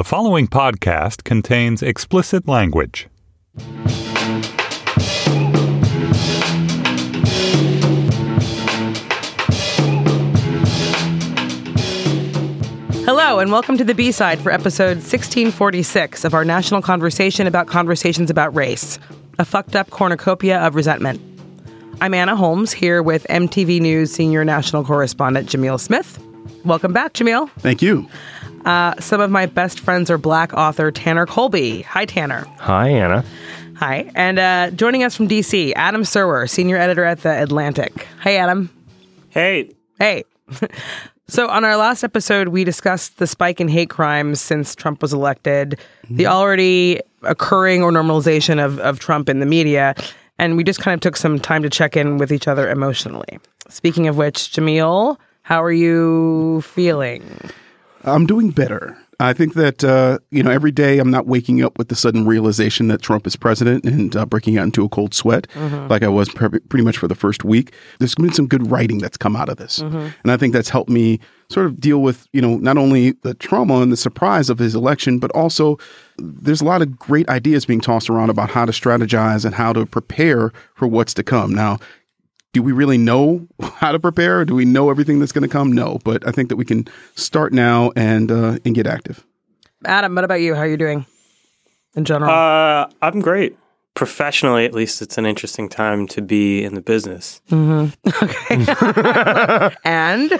The following podcast contains explicit language. Hello, and welcome to the B side for episode 1646 of our national conversation about conversations about race, a fucked up cornucopia of resentment. I'm Anna Holmes here with MTV News senior national correspondent Jamil Smith. Welcome back, Jamil. Thank you. Uh, some of my best friends are black author Tanner Colby. Hi, Tanner. Hi, Anna. Hi. And uh, joining us from DC, Adam Serwer, senior editor at The Atlantic. Hey, Adam. Hey. Hey. so, on our last episode, we discussed the spike in hate crimes since Trump was elected, the already occurring or normalization of, of Trump in the media, and we just kind of took some time to check in with each other emotionally. Speaking of which, Jamil, how are you feeling? I'm doing better. I think that uh, you know every day I'm not waking up with the sudden realization that Trump is president and uh, breaking out into a cold sweat like I was pre- pretty much for the first week. There's been some good writing that's come out of this, and I think that's helped me sort of deal with you know not only the trauma and the surprise of his election, but also there's a lot of great ideas being tossed around about how to strategize and how to prepare for what's to come. Now, do we really know how to prepare? Do we know everything that's going to come? No, but I think that we can start now and uh, and get active. Adam, what about you? How are you doing in general? Uh, I'm great. Professionally, at least, it's an interesting time to be in the business. Okay. And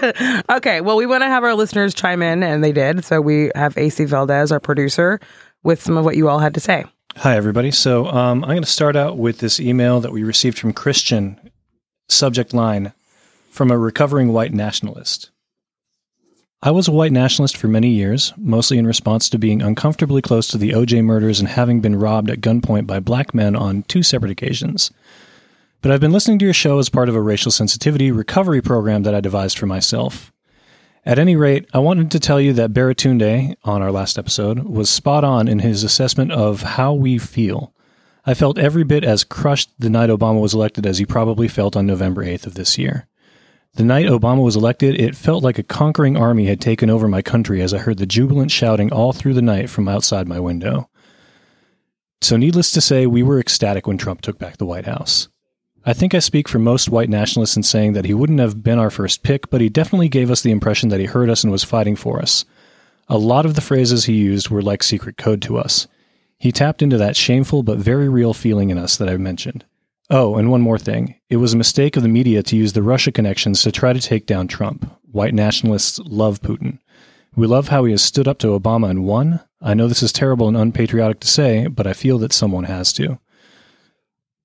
okay, well, we want to have our listeners chime in, and they did. So we have AC Valdez, our producer, with some of what you all had to say. Hi, everybody. So um, I'm going to start out with this email that we received from Christian, subject line from a recovering white nationalist. I was a white nationalist for many years, mostly in response to being uncomfortably close to the OJ murders and having been robbed at gunpoint by black men on two separate occasions. But I've been listening to your show as part of a racial sensitivity recovery program that I devised for myself. At any rate, I wanted to tell you that Baratunde, on our last episode, was spot on in his assessment of how we feel. I felt every bit as crushed the night Obama was elected as he probably felt on November 8th of this year. The night Obama was elected, it felt like a conquering army had taken over my country as I heard the jubilant shouting all through the night from outside my window. So, needless to say, we were ecstatic when Trump took back the White House. I think I speak for most white nationalists in saying that he wouldn't have been our first pick, but he definitely gave us the impression that he heard us and was fighting for us. A lot of the phrases he used were like secret code to us. He tapped into that shameful but very real feeling in us that I mentioned. Oh, and one more thing. It was a mistake of the media to use the Russia connections to try to take down Trump. White nationalists love Putin. We love how he has stood up to Obama and won. I know this is terrible and unpatriotic to say, but I feel that someone has to.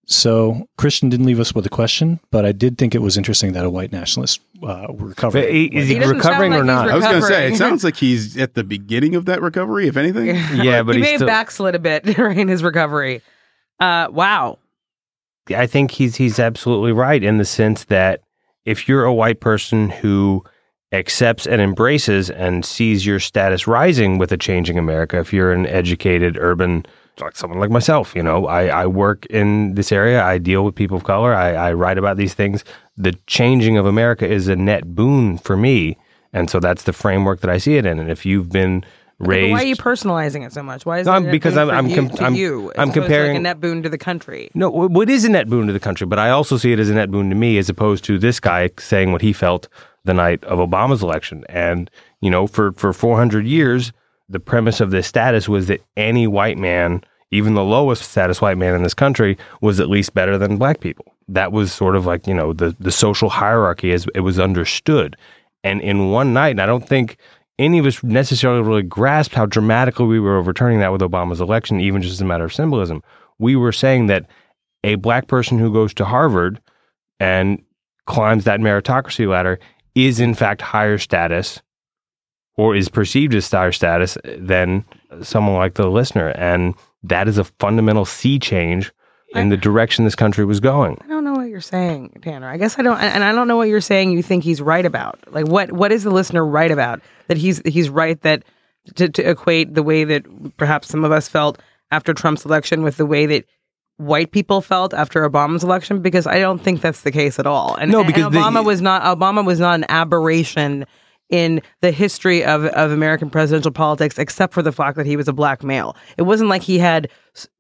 So, Christian didn't leave us with a question, but I did think it was interesting that a white nationalist uh, recovered. But i- is he, He recovering sound or like he's not? I was going to say, it sounds like he's at the beginning of that recovery, if anything. yeah, but he he's may still, have backslid a bit during his recovery. Uh, wow. I think he's he's absolutely right in the sense that if you're a white person who accepts and embraces and sees your status rising with a changing America, if you're an educated urban like someone like myself, you know, I, I work in this area, I deal with people of color, I, I write about these things. The changing of America is a net boon for me. And so that's the framework that I see it in. And if you've been raised why are you personalizing it so much? Why is No, it a I'm- net because I'm- I'm you, com- I'm- you, I'm comparing- like a net boon to the country? No, what is a net boon to the country? But I also see it as a net boon to me, as opposed to this guy saying what he felt the night of Obama's election. And you know, for for 400 years, the premise of this status was that any white man, even the lowest status white man in this country, was at least better than black people. That was sort of like you know the the social hierarchy as it was understood. And in one night, and I don't think any of us necessarily really grasped how dramatically we were overturning that with Obama's election, even just as a matter of symbolism. We were saying that a black person who goes to Harvard and climbs that meritocracy ladder is in fact higher status or is perceived as higher status than someone like the listener. And that is a fundamental sea change in the direction this country was going. I don't know what you're saying, Tanner. I guess I don't, and I don't know what you're saying. You think he's right about? Like, what what is the listener right about? That he's he's right that to, to equate the way that perhaps some of us felt after Trump's election with the way that white people felt after Obama's election, because I don't think that's the case at all. And, No, and because the- Obama was not Obama was not an aberration in the history of, of American presidential politics, except for the fact that he was a black male. It wasn't like he had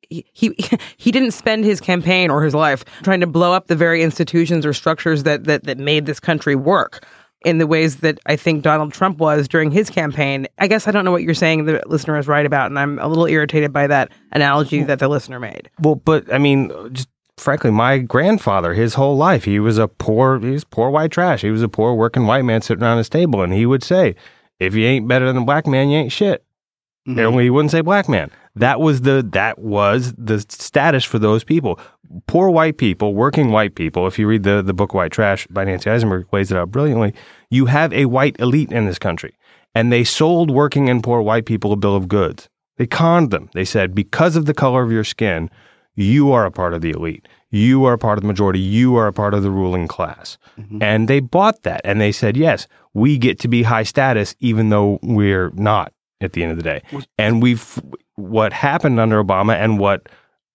he he, he didn't spend his campaign or his life trying to blow up the very institutions or structures that that, that made this country work in the ways that I think Donald Trump was during his campaign. I guess I don't know what you're saying the listener is right about, and I'm a little irritated by that analogy that the listener made. Well, but I mean, just frankly, my grandfather, his whole life, he was a poor, he was poor white trash. He was a poor working white man sitting around his table, and he would say, "If you ain't better than a black man, you ain't shit." Mhm. Only he wouldn't say black man. That was the that was the status for those people. Poor white people, working white people. If you read the the book White Trash by Nancy Isenberg, lays it out brilliantly. You have a white elite in this country, and they sold working and poor white people a bill of goods. They conned them. They said because of the color of your skin, you are a part of the elite. You are a part of the majority. You are a part of the ruling class. And they bought that, and they said yes, we get to be high status even though we're not at the end of the day. And we've what happened under Obama and what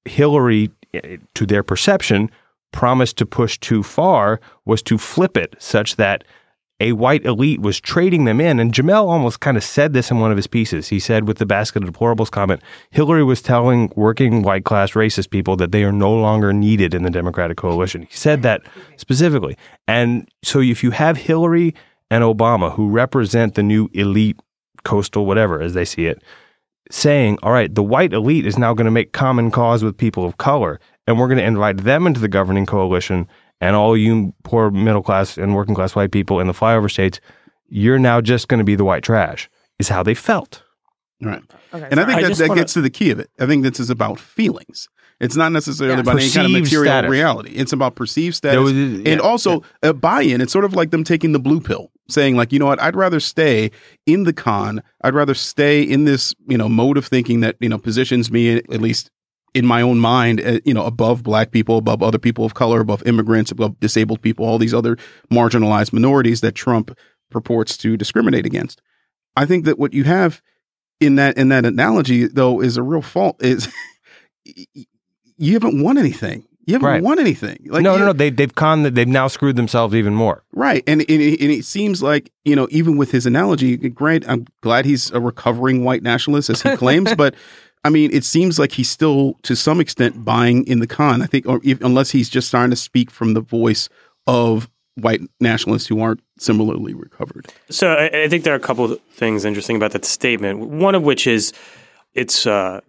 Hillary, eh, to their perception, promised to push too far was to flip it such that a white elite was trading them in. And Jamil almost kind of said this in one of his pieces. He said with the basket of deplorables comment, Hillary was telling working white class racist people that they are no longer needed in the Democratic coalition. He said that specifically. And so if you have Hillary and Obama, who represent the new elite coastal whatever as they see it, saying, all right, the white elite is now going to make common cause with people of color, and we're going to invite them into the governing coalition, and all you poor middle class and working class white people in the flyover states, you're now just going to be the white trash, is how they felt. Right. Okay, And I think I that, that wanna- gets to the key of it. I think this is about feelings. It's not necessarily Yeah. about any kind of material status. reality. It's about perceived status. There was- and yeah, also a buy-in. It's sort of like them taking the blue pill, saying like, you know what, I'd rather stay in the con. I'd rather stay in this, you know, mode of thinking that you know positions me at least in my own mind, uh, you know, above black people, above other people of color, above immigrants, above disabled people, all these other marginalized minorities that Trump purports to discriminate against. I think that what you have in that in that analogy though is a real fault is you haven't won anything. You haven't Right. won anything. Like no, no, no. They, they've con. They've now screwed themselves even more. Right. And, and, it, and it seems like, you know, even with his analogy, great, I'm glad he's a recovering white nationalist as he claims, but I mean, it seems like he's still to some extent buying in the con. I think, or if, unless he's just starting to speak from the voice of white nationalists who aren't similarly recovered. So I, I think there are a couple of things interesting about that statement. One of which is it's a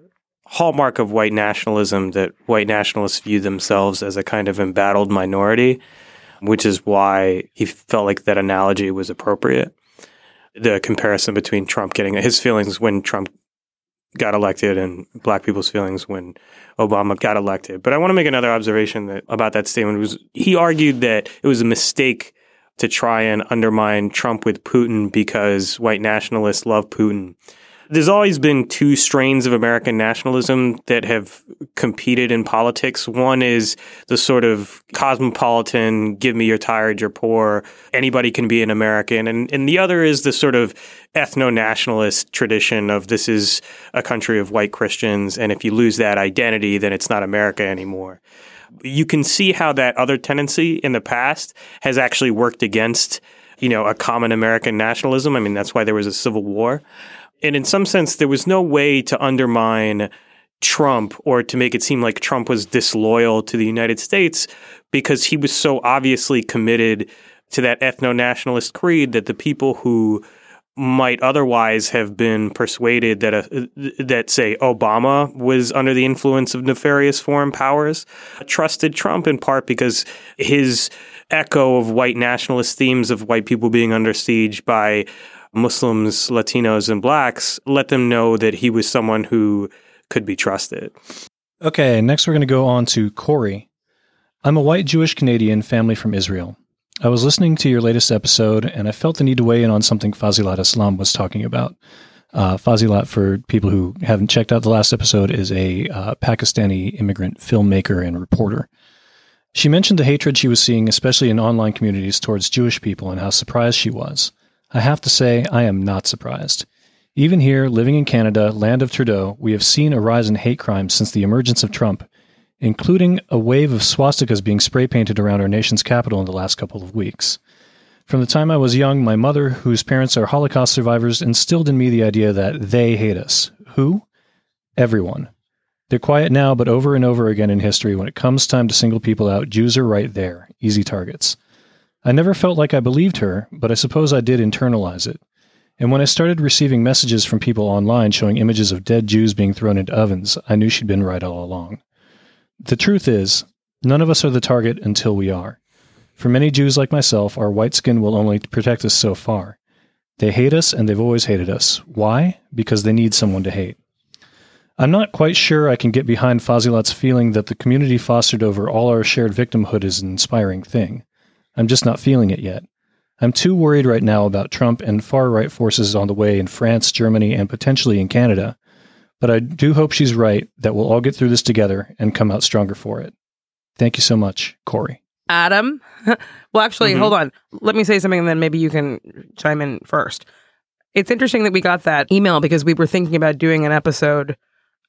hallmark of white nationalism that white nationalists view themselves as a kind of embattled minority, which is why he felt like that analogy was appropriate. The comparison between Trump getting his feelings when Trump got elected and black people's feelings when Obama got elected. But I want to make another observation that about that statement was he argued that it was a mistake to try and undermine Trump with Putin because white nationalists love Putin. There's always been two strains of American nationalism that have competed in politics. One is the sort of cosmopolitan, give me you're tired, you're poor, anybody can be an American. And, and the other is the sort of ethno nationalist tradition of this is a country of white Christians. And if you lose that identity, then it's not America anymore you can see how that other tendency in the past has actually worked against, you know, a common American nationalism. I mean, that's why there was a civil war. And in some sense, there was no way to undermine Trump or to make it seem like Trump was disloyal to the United States because he was so obviously committed to that ethno nationalist creed that the people who might otherwise have been persuaded that a, that say Obama was under the influence of nefarious foreign powers trusted Trump in part because his echo of white nationalist themes of white people being under siege by Muslims, Latinos, and blacks let them know that he was someone who could be trusted. Okay, next we're going to go on to Corey. I'm a white Jewish Canadian family from Israel. I was listening to your latest episode and I felt the need to weigh in on something Fazilat Islam was talking about. Uh, Fazilat, for people who haven't checked out the last episode, is a uh, Pakistani immigrant filmmaker and reporter. She mentioned the hatred she was seeing, especially in online communities, towards Jewish people and how surprised she was. I have to say, I am not surprised. Even here, living in Canada, land of Trudeau, we have seen a rise in hate crimes since the emergence of Trump, including a wave of swastikas being spray painted around our nation's capital in the last couple of weeks. From the time I was young, my mother, whose parents are Holocaust survivors, instilled in me the idea that they hate us. Who? Everyone. They're quiet now, but over and over again in history, when it comes time to single people out, Jews are right there, easy targets. I never felt like I believed her, but I suppose I did internalize it. And when I started receiving messages from people online showing images of dead Jews being thrown into ovens, I knew she'd been right all along. The truth is, none of us are the target until we are. For many Jews like myself, our white skin will only protect us so far. They hate us and they've always hated us. Why? Because they need someone to hate. I'm not quite sure I can get behind Fazilat's feeling that the community fostered over all our shared victimhood is an inspiring thing. I'm just not feeling it yet. I'm too worried right now about Trump and far right forces on the way in France, Germany, and potentially in Canada. But I do hope she's right that we'll all get through this together and come out stronger for it. Thank you so much, Corey. Adam. well, actually, mm-hmm. hold on. Let me say something and then maybe you can chime in first. It's interesting that we got that email because we were thinking about doing an episode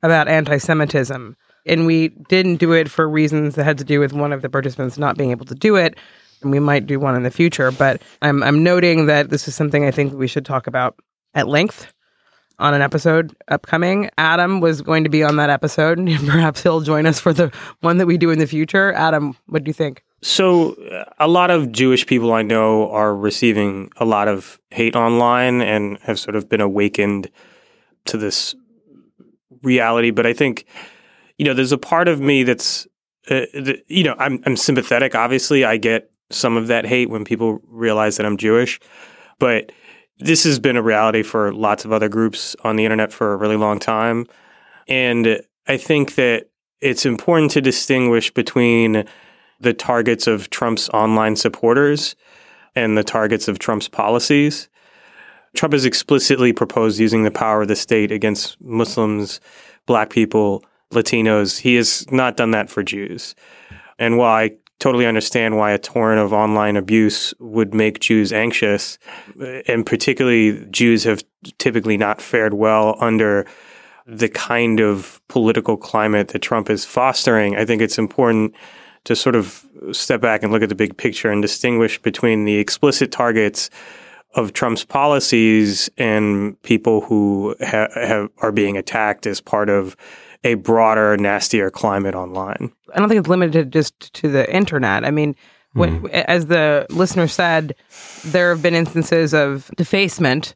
about anti Semitism. And we didn't do it for reasons that had to do with one of the participants not being able to do it. And we might do one in the future. But I'm, I'm noting that this is something I think we should talk about at length on an episode upcoming. Adam was going to be on that episode, and perhaps he'll join us for the one that we do in the future. Adam, what do you think? So, uh, a lot of Jewish people I know are receiving a lot of hate online and have sort of been awakened to this reality. But I think, you know, there's a part of me that's, uh, you know, I'm, I'm sympathetic. Obviously, I get some of that hate when people realize that I'm Jewish. But this has been a reality for lots of other groups on the internet for a really long time. And I think that it's important to distinguish between the targets of Trump's online supporters and the targets of Trump's policies. Trump has explicitly proposed using the power of the state against Muslims, black people, Latinos. He has not done that for Jews. And while I totally understand why a torrent of online abuse would make Jews anxious, and particularly Jews have typically not fared well under the kind of political climate that Trump is fostering, I think it's important to sort of step back and look at the big picture and distinguish between the explicit targets of Trump's policies and people who ha- have, are being attacked as part of a broader, nastier climate online. I don't think it's limited just to the internet. I mean, when, hmm. as the listener said, there have been instances of defacement.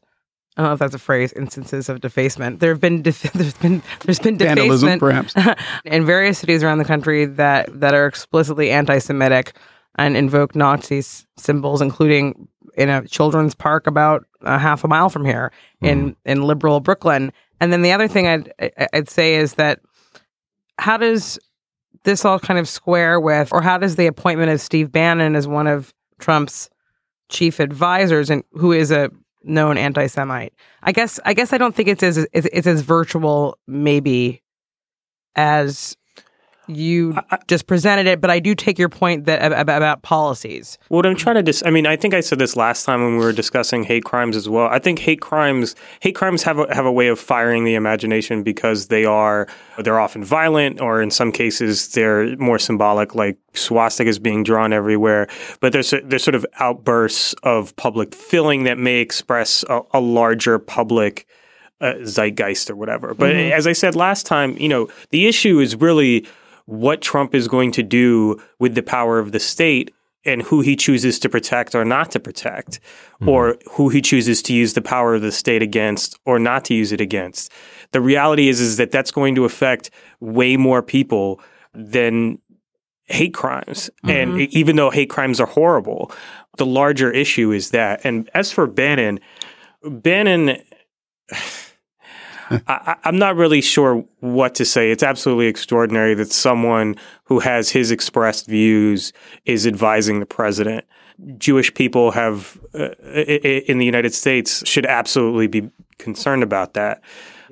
I don't know if that's a phrase. Instances of defacement. There have been def- there's been there's been Vandalism, defacement perhaps. in various cities around the country that that are explicitly anti-Semitic and invoke Nazi s- symbols, including in a children's park about a half a mile from here in hmm. in liberal Brooklyn. And then the other thing I'd I'd say is that how does this all kind of square with, or how does the appointment of Steve Bannon as one of Trump's chief advisors and who is a known anti-Semite? I guess I guess I don't think it's as it's, it's as virtual maybe as you just presented it, but I do take your point that ab- ab- about policies. What I'm trying to dis- I mean, I think I said this last time when we were discussing hate crimes as well. I think hate crimes hate crimes have a, have a way of firing the imagination because they are they're often violent or in some cases they're more symbolic like swastikas being drawn everywhere, but there's there's sort of outbursts of public feeling that may express a, a larger public uh, zeitgeist or whatever. But as I said last time, you know, the issue is really what Trump is going to do with the power of the state and who he chooses to protect or not to protect, mm-hmm. or who he chooses to use the power of the state against or not to use it against. The reality is, is that that's going to affect way more people than hate crimes. Mm-hmm. And e- even though hate crimes are horrible, the larger issue is that. And as for Bannon, Bannon. I, I'm not really sure what to say. It's absolutely extraordinary that someone who has his expressed views is advising the president. Jewish people have uh, in the United States should absolutely be concerned about that.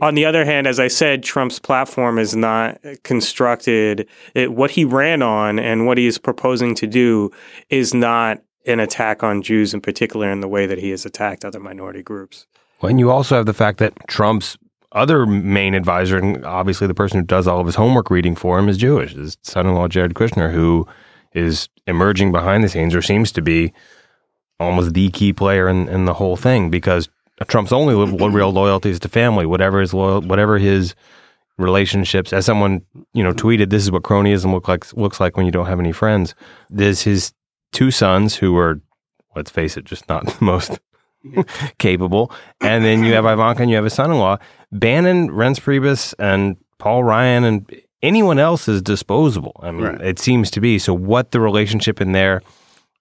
On the other hand, as I said, Trump's platform is not constructed. It, what he ran on and what he is proposing to do is not an attack on Jews in particular in the way that he has attacked other minority groups. Well, and you also have the fact that Trump's other main advisor, and obviously the person who does all of his homework reading for him, is Jewish. His son in law, Jared Kushner, who is emerging behind the scenes or seems to be almost the key player in, in the whole thing because Trump's only real loyalty is to family. Whatever his loyal, whatever his relationships, as someone you know tweeted, this is what cronyism look like looks like when you don't have any friends. There's his two sons who are, let's face it, just not the most capable, and then you have Ivanka and you have his son-in-law, Bannon, Reince Priebus, and Paul Ryan, and anyone else is disposable. I mean, Right. it seems to be. So, what the relationship in there?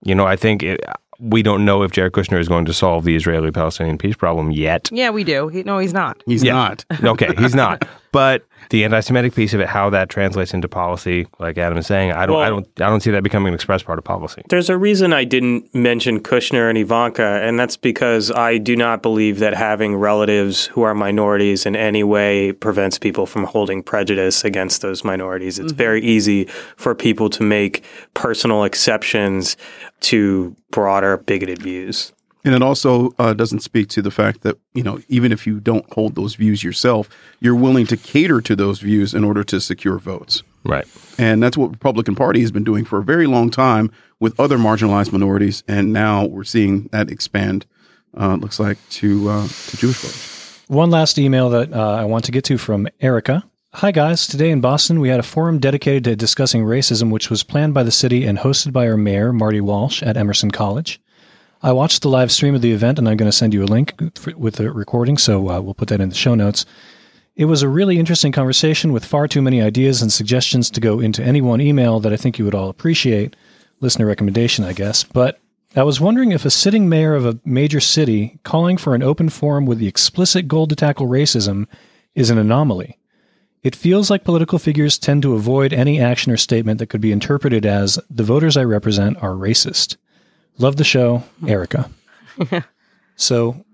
You know, I think it, we don't know if Jared Kushner is going to solve the Israeli-Palestinian peace problem yet. Yeah, we do. He, no, he's not. He's Yeah. not. okay, he's not. But the anti-Semitic piece of it, how that translates into policy, like Adam is saying, I don't, I don't, I don't see that becoming an express part of policy. There's a reason I didn't mention Kushner and Ivanka, and that's because I do not believe that having relatives who are minorities in any way prevents people from holding prejudice against those minorities. It's mm-hmm. very easy for people to make personal exceptions to broader bigoted views. And it also uh, doesn't speak to the fact that, you know, even if you don't hold those views yourself, you're willing to cater to those views in order to secure votes. Right. And that's what Republican Party has been doing for a very long time with other marginalized minorities. And now we're seeing that expand, uh, looks like, to, uh, to Jewish voters. One last email that uh, I want to get to from Erica. Hi, guys. Today in Boston, we had a forum dedicated to discussing racism, which was planned by the city and hosted by our mayor, Marty Walsh, at Emerson College. I watched the live stream of the event, and I'm going to send you a link for, with the recording, so uh, we'll put that in the show notes. It was a really interesting conversation with far too many ideas and suggestions to go into any one email that I think you would all appreciate. Listener recommendation, I guess. But I was wondering if a sitting mayor of a major city calling for an open forum with the explicit goal to tackle racism is an anomaly. It feels like political figures tend to avoid any action or statement that could be interpreted as the voters I represent are racist. Love the show, Erica. so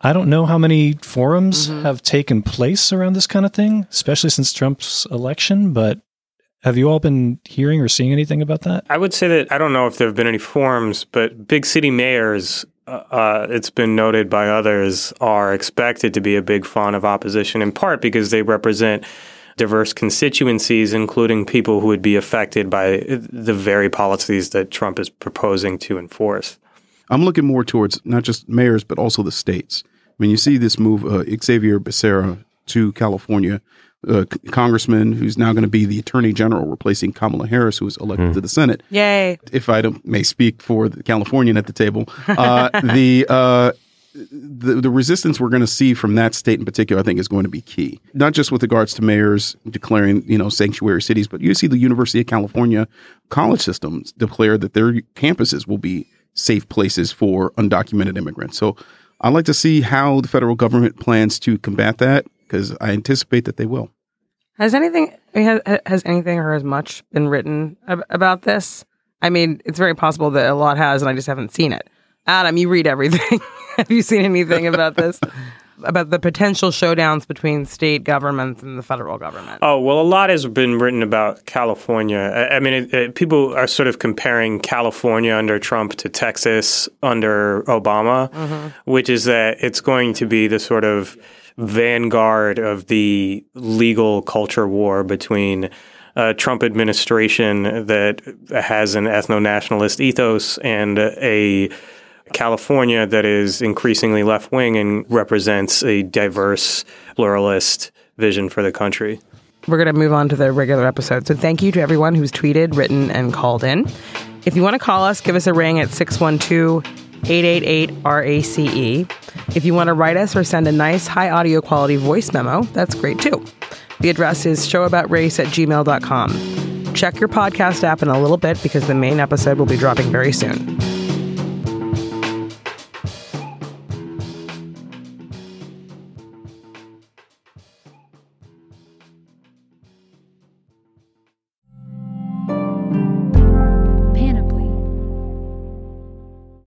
I don't know how many forums have taken place around this kind of thing, especially since Trump's election, but have you all been hearing or seeing anything about that? I would say that I don't know if there have been any forums, but big city mayors, uh, uh, it's been noted by others, are expected to be a big fan of opposition, in part because they represent diverse constituencies, including people who would be affected by the very policies that Trump is proposing to enforce. I'm looking more towards not just mayors, but also the states. I mean, you see this move, uh, Xavier Becerra to California, uh, c- congressman who's now going to be the attorney general, replacing Kamala Harris, who was elected to the Senate. Yay. If I don't, may speak for the Californian at the table, uh, the, uh, the the resistance we're going to see from that state in particular, I think, is going to be key. Not just with regards to mayors declaring, you know, sanctuary cities, but you see the University of California college systems declare that their campuses will be safe places for undocumented immigrants. So I'd like to see how the federal government plans to combat that because I anticipate that they will. Has anything has, has anything or has much been written ab- about this? I mean, it's very possible that a lot has, and I just haven't seen it. Adam, you read everything. Have you seen anything about this? about the potential showdowns between state governments and the federal government? Oh, well, a lot has been written about California. I, I mean, it, it, people are sort of comparing California under Trump to Texas under Obama, mm-hmm. which is that it's going to be the sort of vanguard of the legal culture war between a Trump administration that has an ethno nationalist ethos and a California that is increasingly left wing and represents a diverse, pluralist vision for the country. We're going to move on to the regular episode. So thank you to everyone who's tweeted, written, and called in. If you want to call us, give us a ring at 612 888 RACE. If you want to write us or send a nice, high audio quality voice memo, that's great too. The address is showaboutrace at gmail.com. Check your podcast app in a little bit because the main episode will be dropping very soon.